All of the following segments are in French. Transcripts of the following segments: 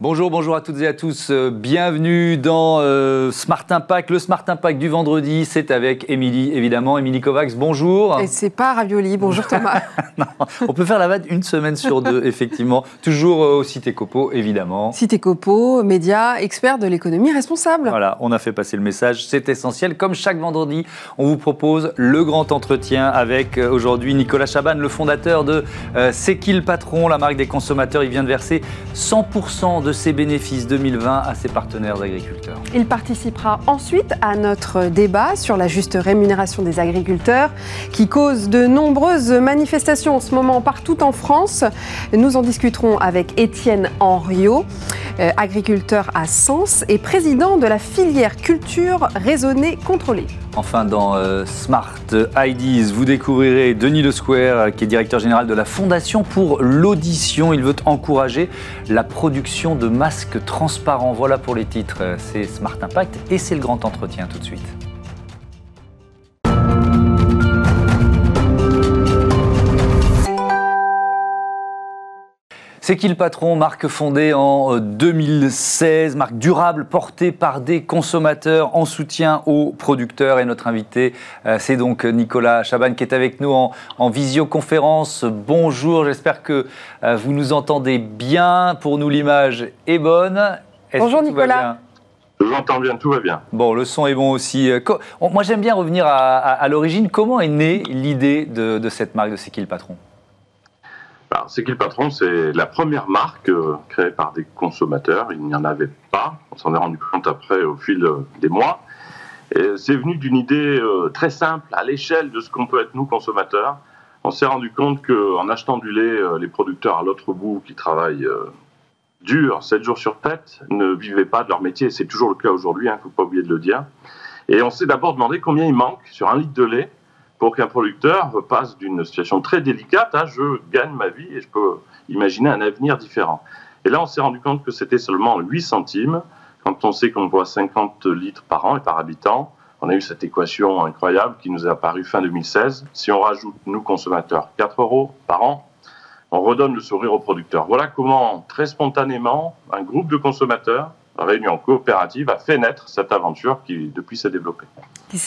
Bonjour, bonjour à toutes et à tous. Euh, bienvenue dans euh, Smart Impact. Le Smart Impact du vendredi, c'est avec Émilie, évidemment. Émilie Kovacs, bonjour. Et c'est pas Ravioli. Bonjour Thomas. on peut faire la vanne une semaine sur deux, effectivement. Toujours euh, au Cité Copo, évidemment. Cité Copo, média, expert de l'économie responsable. Voilà, on a fait passer le message, c'est essentiel. Comme chaque vendredi, on vous propose le grand entretien avec aujourd'hui Nicolas Chaban, le fondateur de C'est qui le patron, la marque des consommateurs. Il vient de verser 100% de de ses bénéfices 2020 à ses partenaires agriculteurs. Il participera ensuite à notre débat sur la juste rémunération des agriculteurs qui cause de nombreuses manifestations en ce moment partout en France. Nous en discuterons avec Étienne Henriot, euh, agriculteur à Sens et président de la filière culture raisonnée contrôlée. Enfin, dans euh, Smart IDs, vous découvrirez Denis Le Square, qui est directeur général de la Fondation pour l'audition. Il veut encourager la production de masques transparents. Voilà pour les titres. C'est Smart Impact et c'est le grand entretien tout de suite. C'est qui le patron Marque fondée en 2016, euh, marque durable portée par des consommateurs en soutien aux producteurs. Et notre invité, euh, c'est donc Nicolas Chaban qui est avec nous en, visioconférence. Bonjour, j'espère que euh, vous nous entendez bien. Pour nous, l'image est bonne. Bonjour Nicolas. Je vous entends bien, tout va bien. Bon, le son est bon aussi. Moi, j'aime bien revenir à, l'origine. Comment est née l'idée de, de cette marque? De C'est qui le patron? C'est qui le patron? C'est la première marque euh, créée par des consommateurs. Il n'y en avait pas. On s'en est rendu compte après au fil euh, des mois. Et c'est venu d'une idée euh, très simple à l'échelle de ce qu'on peut être nous consommateurs. On s'est rendu compte qu'en achetant du lait, les producteurs à l'autre bout qui travaillent dur, 7 jours sur 7, ne vivaient pas de leur métier. C'est toujours le cas aujourd'hui, il hein, ne faut pas oublier de le dire. Et on s'est d'abord demandé combien il manque sur un litre de lait pour qu'un producteur passe d'une situation très délicate à je gagne ma vie et je peux imaginer un avenir différent. Et là, on s'est rendu compte que c'était seulement 8 centimes. Quand on sait qu'on boit 50 litres par an et par habitant, on a eu cette équation incroyable qui nous est apparue fin 2016. Si on rajoute, nous consommateurs, 4 euros par an, on redonne le sourire aux producteurs. Voilà comment, très spontanément, un groupe de consommateurs réunion coopérative a fait naître cette aventure qui depuis s'est développée.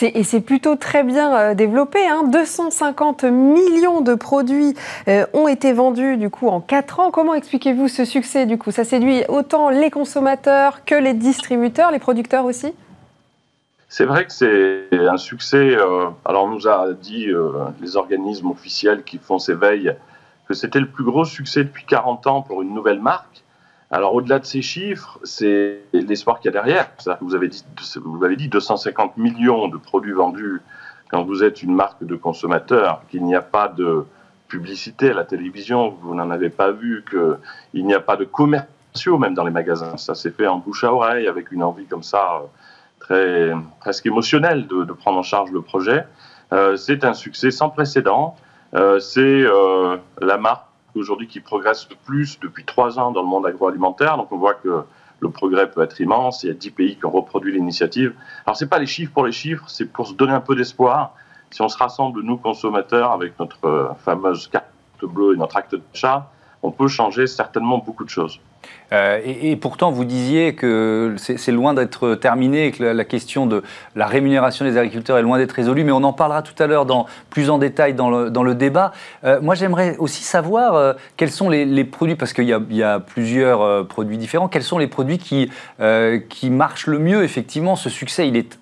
Et c'est plutôt très bien euh, développé. 250 hein. millions de produits euh, ont été vendus du coup en 4 ans. Comment expliquez-vous ce succès du coup? Ça séduit autant les consommateurs que les distributeurs, les producteurs aussi? C'est vrai que c'est un succès. Euh, alors, on nous a dit les organismes officiels qui font ces veilles que c'était le plus gros succès depuis 40 ans pour une nouvelle marque. Alors, au-delà de ces chiffres, c'est l'espoir qu'il y a derrière. vous avez, dit, vous dit 250 millions de produits vendus quand vous êtes une marque de consommateur, qu'il n'y a pas de publicité à la télévision, vous n'en avez pas vu, qu'il n'y a pas de commerciaux même dans les magasins. Ça s'est fait en bouche à oreille avec une envie comme ça très presque émotionnelle de, prendre en charge le projet. Euh, c'est un succès sans précédent. Euh, c'est euh, la marque aujourd'hui qui progresse le plus depuis trois ans dans le monde agroalimentaire. Donc on voit que le progrès peut être immense. Il y a dix pays qui ont reproduit l'initiative. Alors ce n'est pas les chiffres pour les chiffres, c'est pour se donner un peu d'espoir. Si on se rassemble, nous consommateurs, avec notre euh, fameuse carte bleue et notre acte d'achat, on peut changer certainement beaucoup de choses. Euh, et, pourtant, vous disiez que c'est loin d'être terminé et que la, question de la rémunération des agriculteurs est loin d'être résolue, mais on en parlera tout à l'heure plus en détail dans le, débat. Euh, moi, j'aimerais aussi savoir euh, quels sont les, produits, parce qu'il y, a plusieurs produits différents, quels sont les produits qui, qui marchent le mieux, effectivement. Ce succès, il est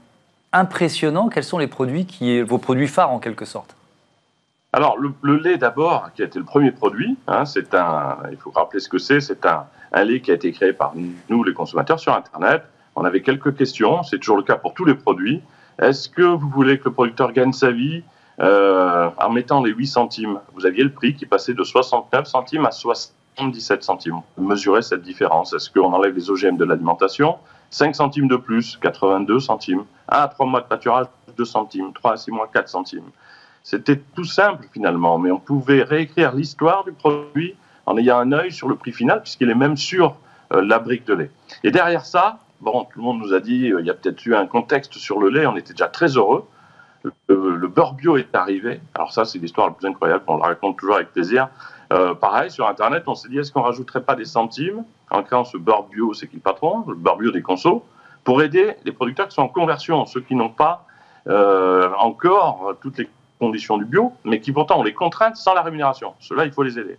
impressionnant. Quels sont les produits qui, vos produits phares, en quelque sorte? Alors, le, lait d'abord, qui a été le premier produit, hein, c'est un, il faut rappeler ce que c'est, c'est un, un, lait qui a été créé par nous, les consommateurs, sur Internet. On avait quelques questions, c'est toujours le cas pour tous les produits. Est-ce que vous voulez que le producteur gagne sa vie euh, en mettant les 8 centimes? Vous aviez le prix qui passait de 69 centimes à 77 centimes. Mesurez cette différence. Est-ce qu'on enlève les OGM de l'alimentation? 5 centimes de plus, 82 centimes. 1 à 3 mois de pâturage, 2 centimes. 3 à 6 mois, 4 centimes. C'était tout simple finalement, mais on pouvait réécrire l'histoire du produit en ayant un œil sur le prix final, puisqu'il est même sur euh, la brique de lait. Et derrière ça, bon, tout le monde nous a dit, euh, il y a peut-être eu un contexte sur le lait, on était déjà très heureux. Le, beurre bio est arrivé. Alors ça, c'est l'histoire la plus incroyable, on la raconte toujours avec plaisir. Euh, pareil, sur Internet, on s'est dit, est-ce qu'on rajouterait pas des centimes en créant ce beurre bio, c'est qui le patron, le beurre bio des consos, pour aider les producteurs qui sont en conversion, ceux qui n'ont pas euh, encore toutes les conditions du bio, mais qui pourtant ont les contraintes sans la rémunération. Ceux-là, il faut les aider.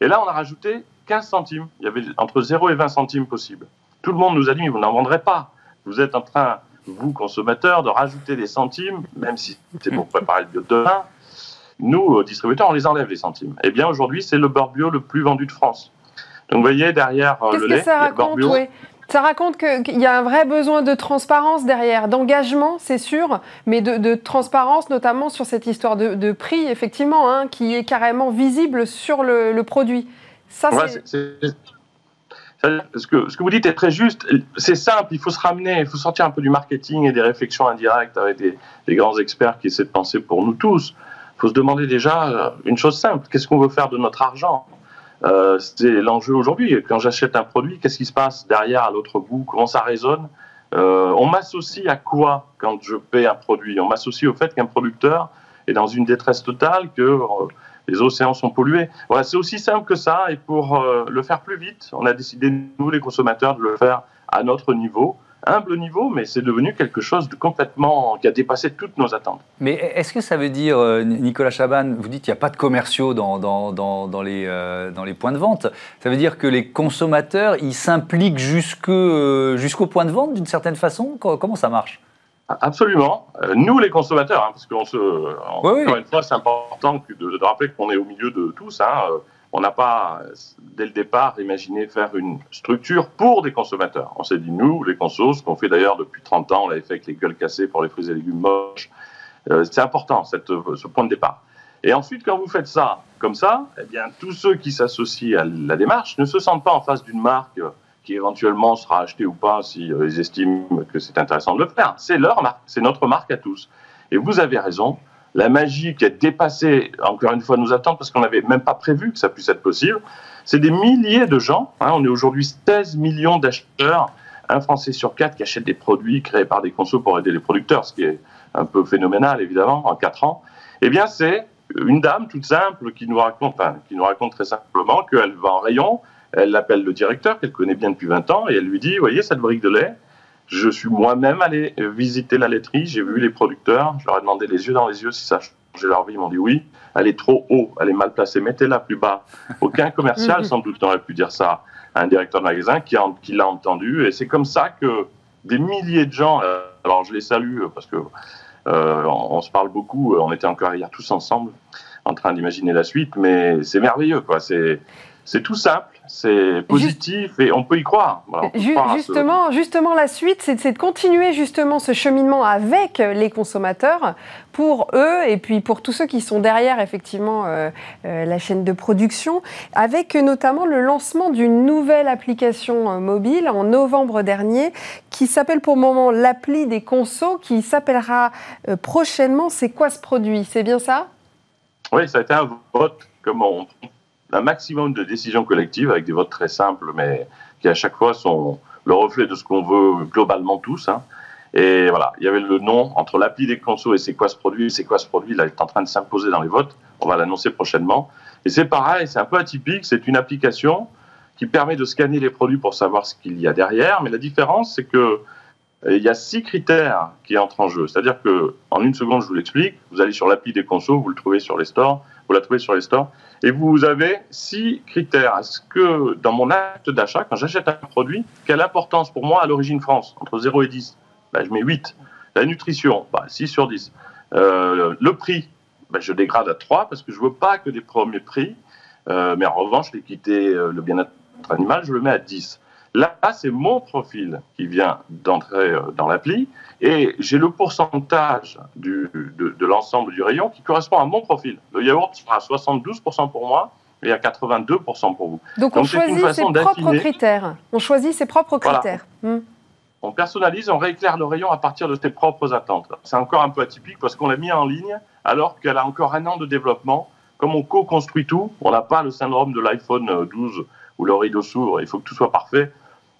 Et là, on a rajouté 15 centimes. Il y avait entre 0 et 20 centimes possibles. Tout le monde nous a dit, mais vous n'en vendrez pas. Vous êtes en train, vous, consommateurs, de rajouter des centimes, même si c'est pour préparer le bio de demain. Nous, distributeurs, on les enlève, les centimes. Eh bien, aujourd'hui, c'est le beurre bio le plus vendu de France. Donc, vous voyez, derrière euh, le lait, ça le bio, ça raconte qu'il y a un vrai besoin de transparence derrière, d'engagement, c'est sûr, mais de, transparence notamment sur cette histoire de, prix, effectivement, hein, qui est carrément visible sur le, produit. Ça, c'est... Ce que, ce que, vous dites est très juste. C'est simple, il faut se ramener, il faut sortir un peu du marketing et des réflexions indirectes avec des, des grands experts qui essaient de penser pour nous tous. Il faut se demander déjà une chose simple, qu'est-ce qu'on veut faire de notre argent? Euh, c'est l'enjeu aujourd'hui. Quand j'achète un produit, qu'est-ce qui se passe derrière à l'autre bout? Comment ça résonne? Euh, On m'associe à quoi quand je paie un produit? On m'associe au fait qu'un producteur est dans une détresse totale, que euh, les océans sont pollués. Voilà, c'est aussi simple que ça. Et pour le faire plus vite, on a décidé, nous les consommateurs, de le faire à notre niveau humble niveau, mais c'est devenu quelque chose de complètement qui a dépassé toutes nos attentes. Mais est-ce que ça veut dire, euh, Nicolas Chaban, vous dites qu'il n'y a pas de commerciaux dans, dans, dans, les, euh, dans les points de vente, ça veut dire que les consommateurs, ils s'impliquent euh, jusqu'au point de vente d'une certaine façon? Comment ça marche? Absolument. Nous, les consommateurs, hein, parce qu'on se. encore une fois, c'est important de, de rappeler qu'on est au milieu de tous. Hein, on n'a pas, dès le départ, imaginé faire une structure pour des consommateurs. On s'est dit, nous, les consos, ce qu'on fait d'ailleurs depuis 30 ans, on l'avait fait avec les gueules cassées pour les fruits et légumes moches. Euh, c'est important, ce point de départ. Et ensuite, quand vous faites ça comme ça, eh bien, tous ceux qui s'associent à la démarche ne se sentent pas en face d'une marque qui éventuellement sera achetée ou pas si euh, ils estiment que c'est intéressant de le faire. C'est leur marque, c'est notre marque à tous. Et vous avez raison, la magie qui a dépassé, encore une fois, nos attentes, parce qu'on n'avait même pas prévu que ça puisse être possible. C'est des milliers de gens. Hein. on est aujourd'hui 16 millions d'acheteurs, un Français sur quatre qui achète des produits créés par des consos pour aider les producteurs, ce qui est un peu phénoménal, évidemment, en quatre ans. Eh bien, c'est une dame toute simple qui nous raconte, qui nous raconte très simplement qu'elle va en rayon, elle appelle le directeur qu'elle connaît bien depuis 20 ans et elle lui dit, voyez cette brique de lait, je suis moi-même allé visiter la laiterie, j'ai vu les producteurs, je leur ai demandé les yeux dans les yeux si ça changeait leur vie, ils m'ont dit oui, elle est trop haut, elle est mal placée, mettez-la plus bas. Aucun commercial sans doute n'aurait pu dire ça à un directeur de magasin qui, qui l'a entendu, et c'est comme ça que des milliers de gens, euh, alors je les salue parce que euh, on, se parle beaucoup, on était encore hier tous ensemble en train d'imaginer la suite, mais c'est merveilleux, quoi. C'est c'est tout simple, c'est positif et on peut y croire. justement, justement, la suite, c'est de continuer justement ce cheminement avec les consommateurs pour eux et puis pour tous ceux qui sont derrière effectivement euh, euh, la chaîne de production, avec notamment le lancement d'une nouvelle application euh, mobile en novembre dernier qui s'appelle pour le moment l'appli des consos, qui s'appellera prochainement. C'est quoi ce produit? C'est bien ça? Oui, ça a été un vote comme on un maximum de décisions collectives avec des votes très simples, mais qui à chaque fois sont le reflet de ce qu'on veut globalement tous. Hein. Et voilà, il y avait le nom entre l'appli des consos et c'est quoi ce produit, c'est quoi ce produit, là, il est en train de s'imposer dans les votes. On va l'annoncer prochainement. Et c'est pareil, c'est un peu atypique, c'est une application qui permet de scanner les produits pour savoir ce qu'il y a derrière. Mais la différence, c'est que euh, il y a six critères qui entrent en jeu. C'est-à-dire que, en une seconde, je vous l'explique. Vous allez sur l'appli des consos, vous le trouvez sur les stores, vous la trouvez sur les stores. Et vous avez six critères. Est-ce que dans mon acte d'achat, quand j'achète un produit, quelle importance pour moi à l'origine France Entre 0 et 10 ben, Je mets 8. La nutrition, ben, 6 sur 10. Euh, le prix, ben, je dégrade à 3 parce que je ne veux pas que des premiers prix. Euh, mais en revanche, l'équité, euh, le bien-être animal, je le mets à 10. Là, c'est mon profil qui vient d'entrer euh, dans l'appli et j'ai le pourcentage du, de, l'ensemble du rayon qui correspond à mon profil. Le yaourt sera à 72% pour moi et à 82% pour vous. Donc, on choisit ses propres critères. On choisit ses propres critères. Hmm. On personnalise, on rééclaire le rayon à partir de ses propres attentes. C'est encore un peu atypique parce qu'on l'a mis en ligne alors qu'elle a encore un an de développement. Comme on co-construit tout, on n'a pas le syndrome de l'iPhone 12 où le rideau s'ouvre, il faut que tout soit parfait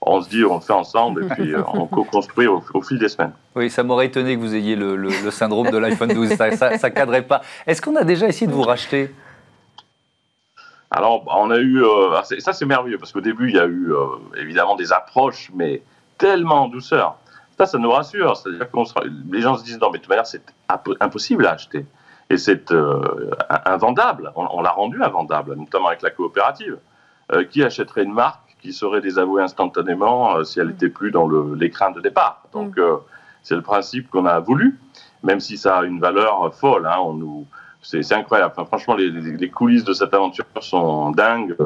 on se dit, on le fait ensemble et puis euh, on co-construit au, fil des semaines. Oui, ça m'aurait étonné que vous ayez le, syndrome de l'iPhone 12, ça, ne cadrait pas. Est-ce qu'on a déjà essayé de vous racheter? Alors, on a eu. ça, c'est merveilleux, parce qu'au début, il y a eu évidemment des approches, mais tellement en douceur. Ça, ça nous rassure. C'est-à-dire que les gens se disent non, mais de toute manière, c'est impossible à acheter. Et c'est invendable. On, l'a rendu invendable, notamment avec la coopérative. qui achèterait une marque qui serait désavouée instantanément si elle n'était plus dans l'écran de départ Donc, mm. c'est le principe qu'on a voulu même si ça a une valeur folle. Hein, on nous, c'est, incroyable. franchement, les, coulisses de cette aventure sont dingues.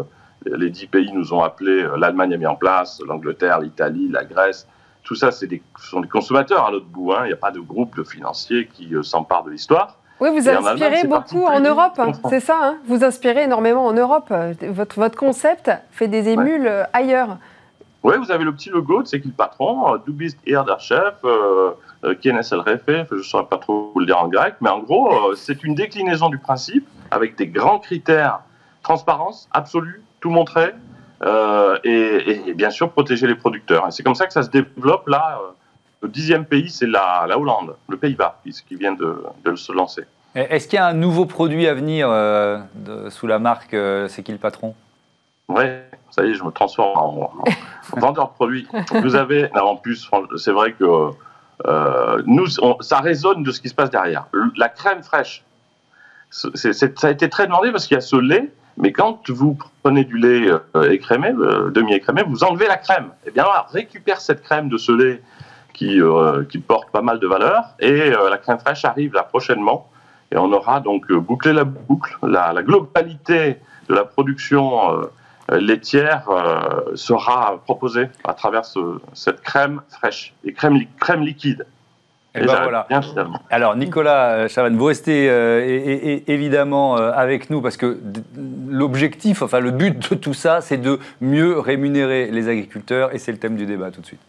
Les dix pays nous ont appelés, l'Allemagne a mis en place, l'Angleterre, l'Italie, la Grèce. Tout ça, c'est des, ce sont des consommateurs à l'autre bout. Hein. Il n'y a pas de groupe de financiers qui euh, s'emparent de l'histoire. Oui, vous inspirez beaucoup en Europe, c'est ça hein Vous inspirez énormément en Europe. Votre, votre concept fait des émules euh, ailleurs. Oui, vous avez le petit logo de C'est qui le patron, Du bist der Chef, euh, euh je ne saurais pas trop vous le dire en grec, mais en gros, euh, c'est une déclinaison du principe avec des grands critères transparence absolue, tout montrer, euh, et, bien sûr protéger les producteurs. Et c'est comme ça que ça se développe là. Le dixième pays, c'est la, la, Hollande, le Pays-Bas, qui vient de, de, se lancer. Est-ce qu'il y a un nouveau produit à venir sous la marque C'est qui le patron? Oui, ça y est, je me transforme en, vendeur de produits. Vous avez, en plus, c'est vrai que euh, nous, ça résonne de ce qui se passe derrière. La crème fraîche, ça a été très demandé parce qu'il y a ce lait, mais quand vous prenez du lait euh, écrémé, euh, demi-écrémé, vous enlevez la crème. Eh bien là, récupère cette crème de ce lait qui, qui porte pas mal de valeur, et la crème fraîche arrive là prochainement, et on aura donc bouclé la boucle, la, la globalité de la production euh, laitière euh, sera proposée à travers cette crème fraîche et crème, crème liquide. Et, ben voilà. Alors Nicolas euh, Chavannes, vous restez évidemment avec nous parce que l'objectif, enfin le but de tout ça, c'est de mieux rémunérer les agriculteurs et c'est le thème du débat tout de suite.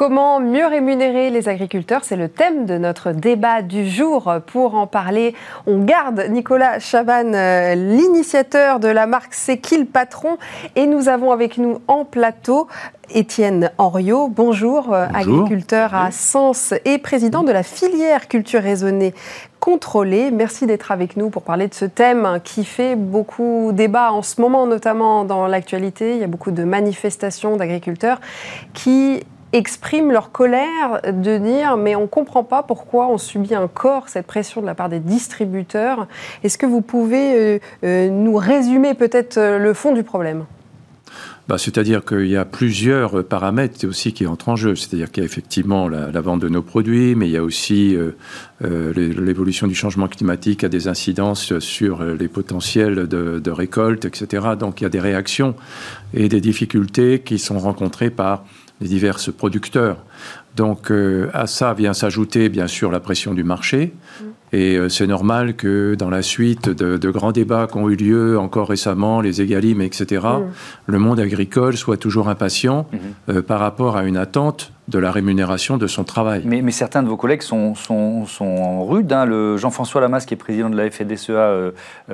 Comment mieux rémunérer les agriculteurs C'est le thème de notre débat du jour. Pour en parler, on garde Nicolas Chavannes, euh, l'initiateur de la marque C'est qui le patron? Et nous avons avec nous en plateau Étienne Henriot. Bonjour, euh, agriculteur à Sens et président de la filière culture raisonnée contrôlée. Merci d'être avec nous pour parler de ce thème qui fait beaucoup débat en ce moment, notamment dans l'actualité. Il y a beaucoup de manifestations d'agriculteurs qui expriment leur colère de dire mais on ne comprend pas pourquoi on subit encore cette pression de la part des distributeurs. Est-ce que vous pouvez euh, euh, nous résumer peut-être euh, le fond du problème? Bah, c'est-à-dire qu'il y a plusieurs paramètres aussi qui entrent en jeu. C'est-à-dire qu'il y a effectivement la, vente de nos produits, mais il y a aussi l'évolution du changement climatique a des incidences sur les potentiels de, de, récolte, etc. Donc il y a des réactions et des difficultés qui sont rencontrées par les divers producteurs. Donc euh, à ça vient s'ajouter bien sûr la pression du marché. Mm. Et euh, c'est normal que dans la suite de, grands débats qui ont eu lieu encore récemment, les égalimes, etc., mm. le monde agricole soit toujours impatient mm-hmm. euh, par rapport à une attente de la rémunération de son travail. Mais, mais certains de vos collègues sont, sont, sont rudes. Hein. Le Jean-François Lamas, qui est président de la FDSEA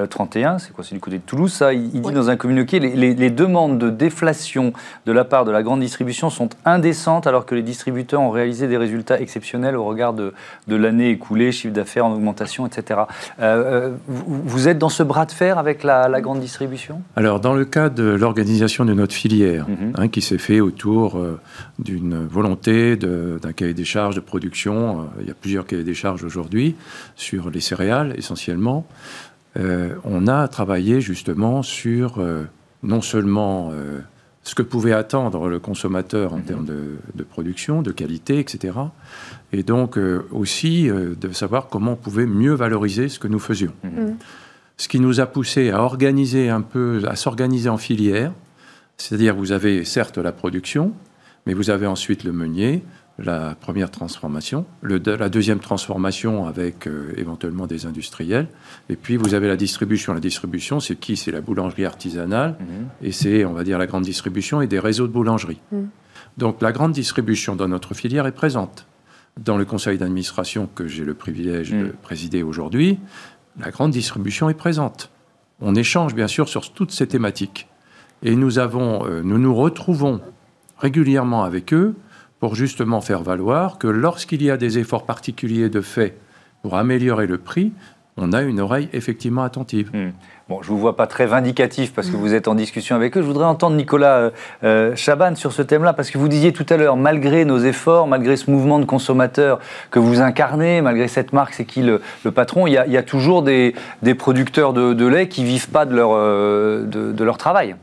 31, euh, euh, c'est quoi C'est du côté de Toulouse, ça Il, dit dans un communiqué les, les, demandes de déflation de la part de la grande distribution sont indécentes alors que les distributeurs ont réalisé des résultats exceptionnels au regard de, de l'année écoulée, chiffre d'affaires en augmentation, etc. Euh, vous, êtes dans ce bras de fer avec la, la grande distribution? Alors, dans le cas de l'organisation de notre filière, mhm. hein, qui s'est fait autour d'une volonté d'un cahier des charges de production. Euh, il y a plusieurs cahiers des charges aujourd'hui sur les céréales essentiellement. Euh, on a travaillé justement sur euh, non seulement ce que pouvait attendre le consommateur en mhm. termes de, production, de qualité, etc. Et donc aussi de savoir comment on pouvait mieux valoriser ce que nous faisions. Mhm. Ce qui nous a poussé à organiser un peu, à s'organiser en filière. C'est-à-dire, vous avez certes la production, mais vous avez ensuite le meunier, la première transformation, le, la deuxième transformation avec euh, éventuellement des industriels, et puis vous avez la distribution. La distribution, c'est qui? C'est la boulangerie artisanale, mhm. et c'est, on va dire, la grande distribution et des réseaux de boulangerie. Mhm. Donc la grande distribution dans notre filière est présente. Dans le conseil d'administration que j'ai le privilège de mhm. présider aujourd'hui, la grande distribution est présente. On échange bien sûr sur toutes ces thématiques. Et nous, avons, euh, nous nous retrouvons régulièrement avec eux pour justement faire valoir que lorsqu'il y a des efforts particuliers de fait pour améliorer le prix, on a une oreille effectivement attentive. Hmm. Bon, je ne vous vois pas très vindicatif parce que vous êtes en discussion avec eux. Je voudrais entendre Nicolas euh, euh, Chaban sur ce thème-là parce que vous disiez tout à l'heure, malgré nos efforts, malgré ce mouvement de consommateurs que vous incarnez, malgré cette marque, c'est qui le, patron, il y, a, toujours des, producteurs de, lait qui vivent pas de leur, euh, de, leur travail.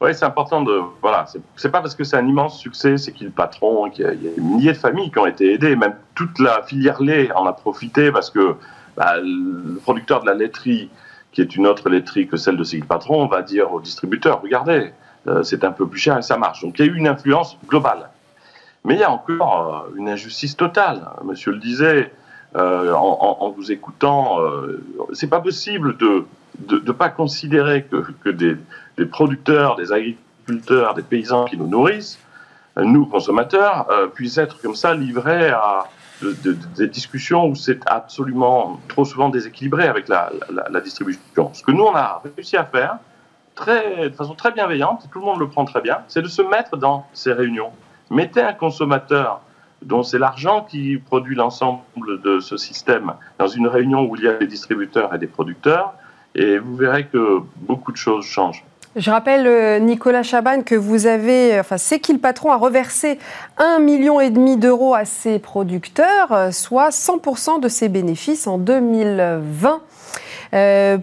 Oui, c'est important de. Voilà, c'est pas parce que c'est un immense succès, c'est qui le patron, qu'il y, a des milliers de familles qui ont été aidées, même toute la filière lait en a profité parce que bah, le producteur de la laiterie qui est une autre laiterie que celle de Sigil Patron, on va dire au distributeur, regardez, euh, c'est un peu plus cher et ça marche. Donc il y a eu une influence globale. Mais il y a encore euh, une injustice totale. Monsieur le disait, euh, en, vous écoutant, c'est pas possible de ne pas considérer que, que des, des, producteurs, des agriculteurs, des paysans qui nous nourrissent, nous consommateurs, puissent être comme ça livrés à, des discussions où c'est absolument trop souvent déséquilibré avec la, distribution. Ce que nous, on a réussi à faire très, de façon très bienveillante, et tout le monde le prend très bien, c'est de se mettre dans ces réunions. Mettez un consommateur dont c'est l'argent qui produit l'ensemble de ce système dans une réunion où il y a des distributeurs et des producteurs, et vous verrez que beaucoup de choses changent. Je rappelle, euh, Nicolas Chaban, que vous avez, enfin, c'est qui le patron a reversé 1,5 million et demi d'euros à ses producteurs, euh, soit 100% de ses bénéfices en 2020. Euh,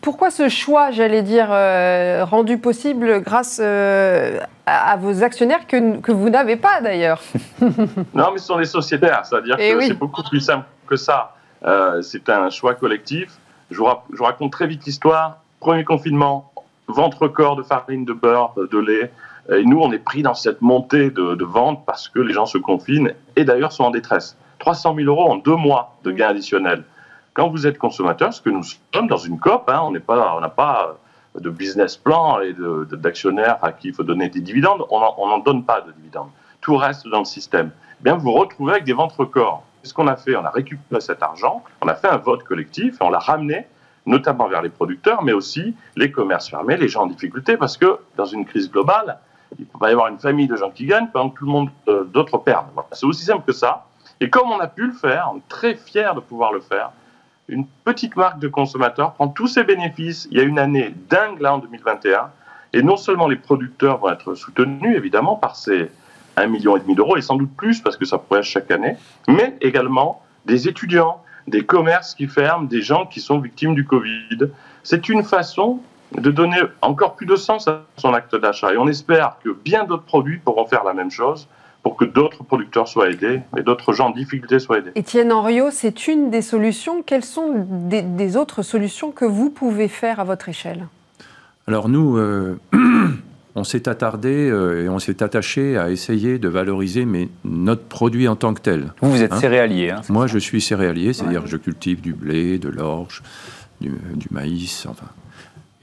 pourquoi ce choix, j'allais dire, rendu possible grâce à, vos actionnaires que, que vous n'avez pas d'ailleurs? Non, mais ce sont des sociétaires, c'est-à-dire eh que c'est beaucoup plus simple que ça. c'est un choix collectif. Je vous, raconte très vite l'histoire. Premier confinement, ventre corps de farine, de beurre, de lait. Et nous, on est pris dans cette montée de, vente parce que les gens se confinent et d'ailleurs sont en détresse. 300 000 euros en deux mois de gains additionnels. Quand vous êtes consommateur, ce que nous sommes dans une COP, hein, on n'a pas, pas de business plan et d'actionnaires à qui il faut donner des dividendes, on n'en donne pas de dividendes. Tout reste dans le système. Eh bien, vous vous retrouvez avec des ventres corps. Qu'est-ce qu'on a fait? On a récupéré cet argent, on a fait un vote collectif et on l'a ramené notamment vers les producteurs, mais aussi les commerces fermés, les gens en difficulté, parce que dans une crise globale, il peut pas y avoir une famille de gens qui gagnent pendant que tout le monde euh, d'autres perdent. C'est aussi simple que ça. Et comme on a pu le faire, on est très fiers de pouvoir le faire, une petite marque de consommateurs prend tous ses bénéfices. Il y a une année dingue là en 2021. Et non seulement les producteurs vont être soutenus, évidemment, par ces 1,5 million d'euros, et sans doute plus, parce que ça progresse chaque année, mais également des étudiants, des commerces qui ferment, des gens qui sont victimes du Covid. C'est une façon de donner encore plus de sens à son acte d'achat. Et on espère que bien d'autres produits pourront faire la même chose pour que d'autres producteurs soient aidés et d'autres gens en difficulté soient aidés. Étienne Henriot, c'est une des solutions. Quelles sont des, autres solutions que vous pouvez faire à votre échelle? Alors nous, euh, on s'est attardé euh, et on s'est attaché à essayer de valoriser mais notre produit en tant que tel. Vous, vous êtes hein céréalier. Hein, Moi, je suis céréalier, c'est-à-dire que je cultive du blé, de l'orge, du, maïs, enfin,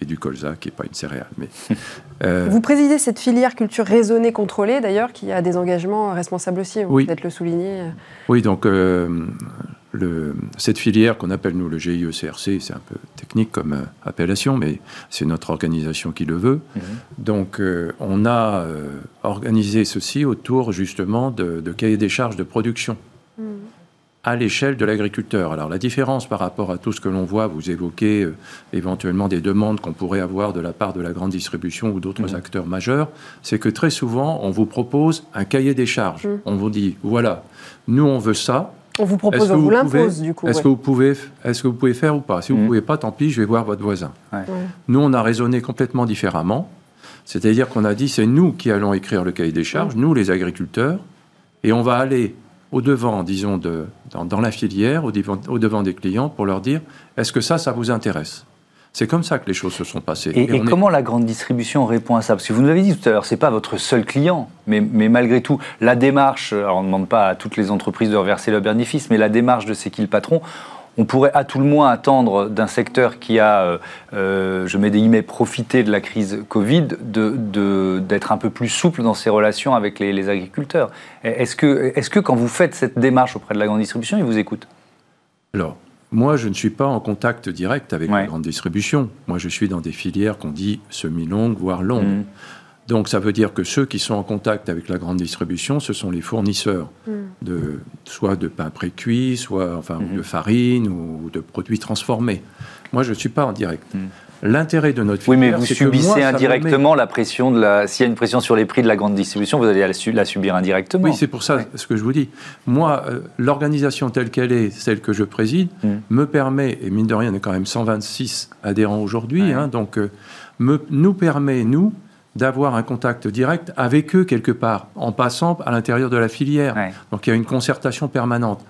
et du colza, qui n'est pas une céréale. Mais, euh, Vous présidez cette filière culture raisonnée, contrôlée, d'ailleurs, qui a des engagements responsables aussi, vous oui. peut-être le souligner. Oui, donc euh, cette filière qu'on appelle nous le GIECRC, c'est un peu technique comme euh, appellation, mais c'est notre organisation qui le veut. Mhm. Donc euh, on a euh, organisé ceci autour justement de, cahiers des charges de production. Mhm. À l'échelle de l'agriculteur. Alors la différence par rapport à tout ce que l'on voit, vous évoquez éventuellement des demandes qu'on pourrait avoir de la part de la grande distribution ou d'autres mhm. acteurs majeurs, c'est que très souvent on vous propose un cahier des charges. On vous dit, voilà, nous on veut ça, on vous propose, on vous, l'impose du coup. Est-ce que, vous pouvez, est que vous pouvez faire ou pas? Si vous ne mmh. pouvez pas, tant pis, je vais voir votre voisin. Nous, on a raisonné complètement différemment. C'est-à-dire qu'on a dit, c'est nous qui allons écrire le cahier des charges, mmh. nous les agriculteurs, et on va aller au-devant, disons, de, dans, la filière, au-devant des clients, pour leur dire, est-ce que ça, ça vous intéresse? C'est comme ça que les choses se sont passées. Et, comment la grande distribution répond à ça? Parce que vous nous l'avez dit tout à l'heure, ce n'est pas votre seul client, mais, mais, malgré tout, la démarche, alors on ne demande pas à toutes les entreprises de reverser leurs bénéfices, mais la démarche de C'est qui le patron on pourrait à tout le moins attendre d'un secteur qui a, euh, euh, je mets des guillemets, profité de la crise Covid, d'être de, un peu plus souple dans ses relations avec les, les agriculteurs. Est-ce que, est -ce que quand vous faites cette démarche auprès de la grande distribution, ils vous écoutent? Alors, moi, je ne suis pas en contact direct avec la grande distribution. Moi, je suis dans des filières qu'on dit semi-longues, voire longues. Mmh. Donc ça veut dire que ceux qui sont en contact avec la grande distribution, ce sont les fournisseurs mm. de soit de pain pré-cuit, soit enfin de farine ou de produits transformés. Moi, je ne suis pas en direct. Mm. L'intérêt de notre filière, Oui, mais vous subissez indirectement la pression de la. S'il y a une pression sur les prix de la grande distribution, vous allez la, subir indirectement. Oui, c'est pour ça ce que je vous dis. Moi, euh, l'organisation telle qu'elle est, celle que je préside, mm. me permet, et mine de rien, on est quand même 126 adhérents aujourd'hui, hein, donc euh, me, nous permet, nous, d'avoir un contact direct avec eux quelque part, en passant à l'intérieur de la filière. Donc il y a une concertation permanente.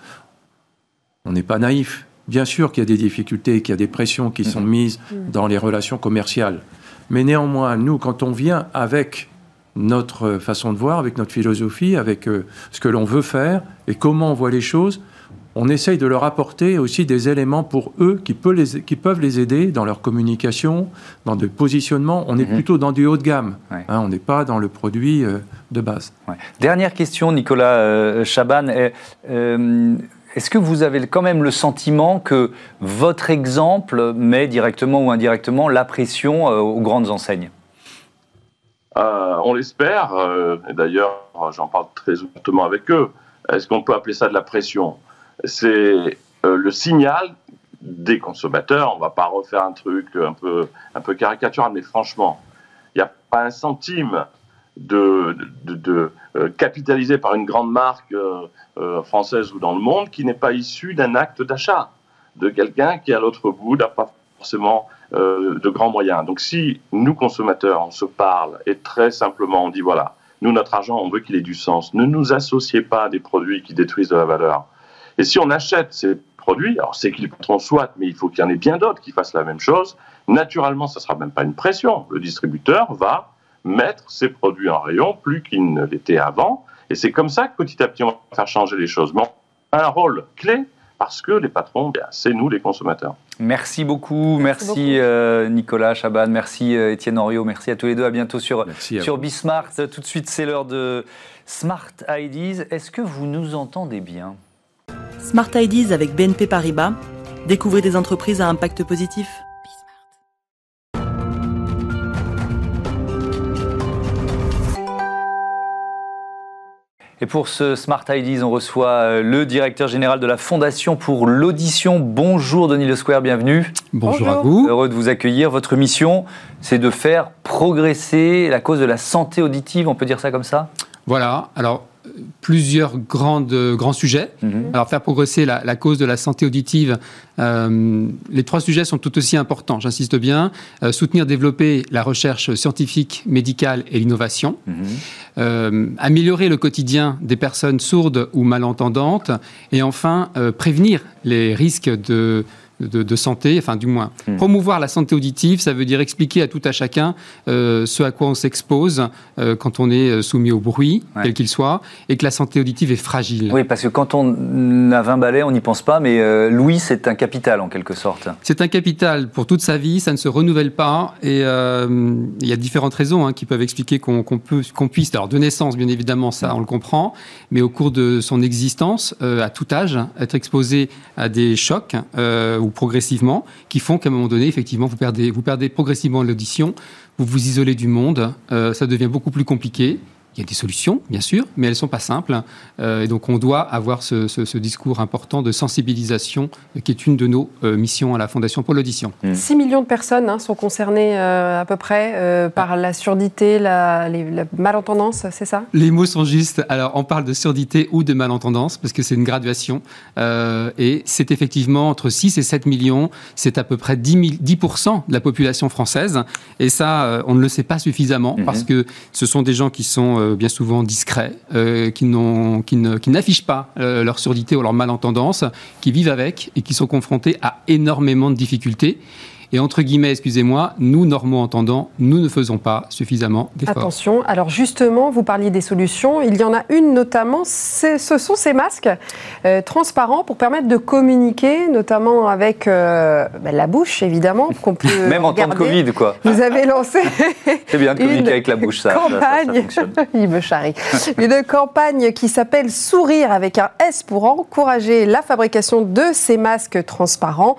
On n'est pas naïf. Bien sûr qu'il y a des difficultés, qu'il y a des pressions qui sont mhm. mises mhm. dans les relations commerciales. Mais néanmoins, nous, quand on vient avec notre façon de voir, avec notre philosophie, avec euh, ce que l'on veut faire et comment on voit les choses, on essaye de leur apporter aussi des éléments pour eux qui, peuvent les aider dans leur communication, dans des positionnements. On est mhm. plutôt dans du haut de gamme. Hein, on n'est pas dans le produit euh, de base. Dernière question, Nicolas euh, Chaban. Euh, est-ce que vous avez quand même le sentiment que votre exemple met directement ou indirectement la pression aux grandes enseignes? On l'espère. et D'ailleurs, j'en parle très ouvertement avec eux. Est-ce qu'on peut appeler ça de la pression? C'est euh, le signal des consommateurs. On ne va pas refaire un truc un peu, caricatural, mais franchement, il n'y a pas un centime de, de, euh, capitalisé par une grande marque euh, française ou dans le monde qui n'est pas issu d'un acte d'achat de quelqu'un qui à l'autre bout n'a pas forcément de grands moyens. Donc si nous consommateurs on se parle et très simplement on dit voilà nous notre argent on veut qu'il ait du sens, ne nous associez pas à des produits qui détruisent de la valeur. Et si on achète ces produits, alors c'est qu'ils coûteront soit, mais il faut qu'il y en ait bien d'autres qui fassent la même chose. Naturellement, ça ne sera même pas une pression. Le distributeur va mettre ses produits en rayon plus qu'il ne l'était avant. Et c'est comme ça que petit à petit, on va faire changer les choses. Mais on a un rôle clé parce que les patrons, c'est nous les consommateurs. Merci beaucoup, merci, euh, Nicolas Chaban, merci euh, Étienne Henriot, merci à tous les deux, à bientôt sur, sur Bismart. Tout de suite, c'est l'heure de Smart IDs. Est-ce que vous nous entendez bien? Smart Ideas avec BNP Paribas. Découvrez des entreprises à impact positif. Et pour ce Smart Ideas, on reçoit euh, le directeur général de la Fondation pour l'audition. Bonjour Denis Le Square, bienvenue. Bonjour, à vous. Heureux de vous accueillir. Votre mission, c'est de faire progresser la cause de la santé auditive, on peut dire ça comme ça? Voilà. Alors, plusieurs grandes, grands sujets. Mhm. Alors, faire progresser la, cause de la santé auditive, euh, les trois sujets sont tout aussi importants, j'insiste bien. Euh, soutenir, développer la recherche scientifique, médicale et l'innovation. Mhm. Euh, améliorer le quotidien des personnes sourdes ou malentendantes. Et enfin, prévenir les risques de de, santé, enfin du moins. Hmm. Promouvoir la santé auditive, ça veut dire expliquer à tout à chacun euh, ce à quoi on s'expose euh, quand on est euh, soumis au bruit, quel qu'il soit, et que la santé auditive est fragile. Oui, parce que quand on a 20 balais, on n'y pense pas, mais Louis, c'est un capital en quelque sorte. C'est un capital pour toute sa vie, ça ne se renouvelle pas, et il y a différentes raisons hein, qui peuvent expliquer qu'on peut, qu'on puisse, alors de naissance bien évidemment, ça on le comprend, mais au cours de son existence, à tout âge, être exposé à des chocs progressivement, qui font qu'à un moment donné, effectivement, vous perdez, vous perdez progressivement l'audition, vous vous isolez du monde, euh, ça devient beaucoup plus compliqué. Il y a des solutions, bien sûr, mais elles ne sont pas simples. Euh, et donc, on doit avoir ce, discours important de sensibilisation, euh, qui est une de nos euh, missions à la Fondation pour l'audition. 6 mmh. millions de personnes hein, sont concernées à peu près par la surdité, la, malentendance, c'est ça? Les mots sont justes. Alors, on parle de surdité ou de malentendance, parce que c'est une graduation. et c'est effectivement entre 6 et 7 millions. C'est à peu près 10, 10 de la population française. Et ça, on ne le sait pas suffisamment, mmh. parce que ce sont des gens qui sont euh, bien souvent discrets, euh, qui, n'affichent pas euh, leur surdité ou leur malentendance, qui vivent avec et qui sont confrontés à énormément de difficultés. Et entre guillemets, excusez-moi, nous, normaux entendants, nous ne faisons pas suffisamment d'efforts. Attention, alors justement, vous parliez des solutions. Il y en a une notamment, ce sont ces masques euh, transparents pour permettre de communiquer, notamment avec euh, ben, la bouche, évidemment, qu'on peut Même en temps de Covid, quoi. Vous avez lancé C'est bien de communiquer avec la bouche, ça, campagne. Il me charrie. Une campagne qui s'appelle Sourire avec un S pour encourager la fabrication de ces masques transparents.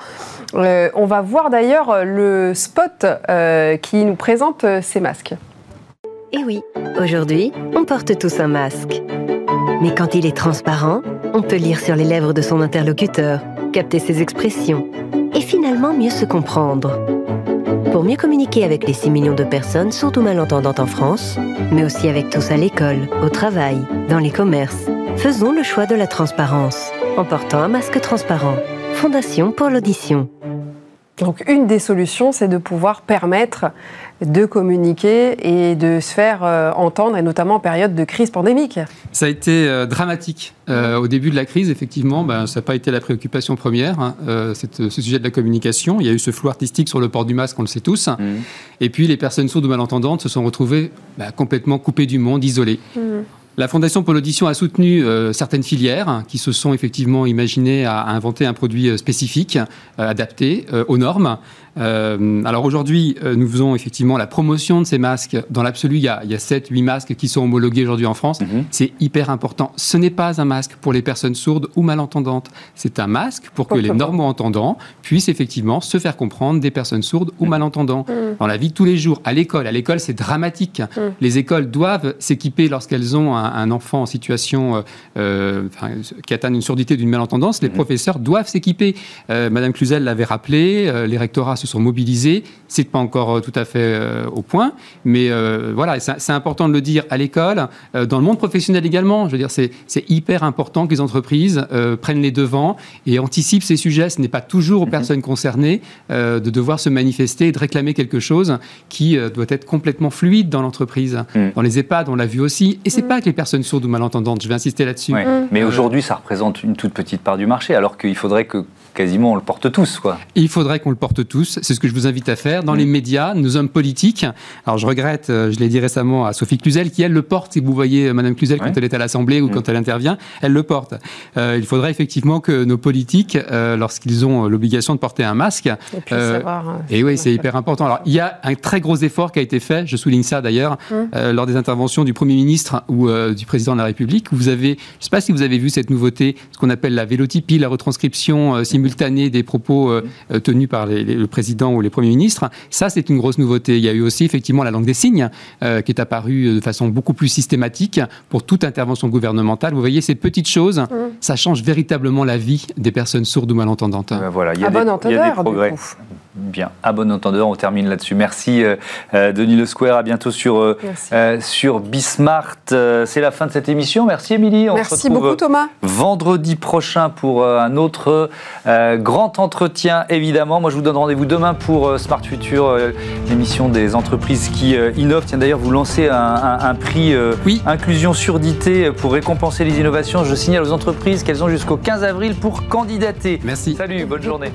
Euh, on va voir d'ailleurs le spot euh, qui nous présente euh, ces masques. Et oui, aujourd'hui, on porte tous un masque. Mais quand il est transparent, on peut lire sur les lèvres de son interlocuteur, capter ses expressions et finalement mieux se comprendre. Pour mieux communiquer avec les 6 millions de personnes ou malentendantes en France, mais aussi avec tous à l'école, au travail, dans les commerces, faisons le choix de la transparence en portant un masque transparent. Fondation pour l'audition. Donc une des solutions, c'est de pouvoir permettre de communiquer et de se faire euh, entendre, et notamment en période de crise pandémique. Ça a été euh, dramatique. Euh, au début de la crise, effectivement, ben, ça n'a pas été la préoccupation première, hein, ce sujet de la communication. Il y a eu ce flou artistique sur le port du masque, on le sait tous. Mmh. Et puis les personnes sourdes ou malentendantes se sont retrouvées ben, complètement coupées du monde, isolées. Mmh. La Fondation pour l'audition a soutenu euh, certaines filières qui se sont effectivement imaginées à, inventer un produit euh, spécifique, euh, adapté aux normes. Alors aujourd'hui, nous faisons effectivement la promotion de ces masques. Dans l'absolu, il y a, il 7-8 masques qui sont homologués aujourd'hui en France. Mhm. C'est hyper important. Ce n'est pas un masque pour les personnes sourdes ou malentendantes. C'est un masque pour que les normo-entendants puissent effectivement se faire comprendre des personnes sourdes ou mhm. malentendants. Mhm. Dans la vie de tous les jours, à l'école. À l'école, c'est dramatique. Les écoles doivent s'équiper lorsqu'elles ont un un, enfant en situation euh, euh, qui atteint une surdité d'une malentendance, les mhm. professeurs doivent s'équiper. Euh, Madame Cluzel l'avait rappelé, les rectorats se sont mobilisés. C'est pas encore tout à fait au point, mais voilà, c'est important de le dire à l'école, dans le monde professionnel également. Je veux dire, c'est hyper important que les entreprises prennent les devants et anticipent ces sujets. Ce n'est pas toujours aux mhm. personnes concernées de devoir se manifester et de réclamer quelque chose qui doit être complètement fluide dans l'entreprise. Mhm. Dans les EHPAD, on l'a vu aussi. Et c'est pas que les personnes sourdes ou malentendantes. Je vais insister là-dessus. Mais euh, aujourd'hui, ça représente une toute petite part du marché, alors qu'il faudrait que quasiment on le porte tous. Quoi. Il faudrait qu'on le porte tous. C'est ce que je vous invite à faire. Dans les médias, nos hommes politiques, alors je regrette, euh, je l'ai dit récemment à Sophie Cluzel, qui elle le porte. Si vous voyez euh, Madame Cluzel quand elle est à l'Assemblée ou quand elle intervient, elle le porte. il faudrait effectivement que nos politiques, lorsqu'ils ont l'obligation de porter un masque, et, oui, c'est hyper important. Alors il y a un très gros effort qui a été fait, je souligne ça d'ailleurs, hum. lors des interventions du Premier ministre ou du président de la République. Vous avez, je ne sais pas si vous avez vu cette nouveauté, ce qu'on appelle la vélotypie, la retranscription euh, simultanée des propos euh, euh, tenus par le président ou les premiers ministres. Ça, c'est une grosse nouveauté. Il y a eu aussi effectivement la langue des signes qui est apparue de façon beaucoup plus systématique pour toute intervention gouvernementale. Vous voyez, ces petites choses, mmh. ça change véritablement la vie des personnes sourdes ou malentendantes. Ben voilà, il y a, des, il y a des progrès. Bien, à bon entendeur, on termine là-dessus. Merci euh, euh, Denis Le Square, à bientôt sur, euh, sur Bismart. C'est la fin de cette émission. Merci Émilie. On Merci se retrouve beaucoup Thomas. Vendredi prochain pour un autre grand entretien, évidemment. Moi je vous donne rendez-vous demain pour Smart Future, l'émission des entreprises qui innovent. Tiens d'ailleurs, vous lancez un, prix oui. Inclusion Surdité pour récompenser les innovations. Je signale aux entreprises qu'elles ont jusqu'au 15 avril pour candidater. Merci. Salut, bonne journée.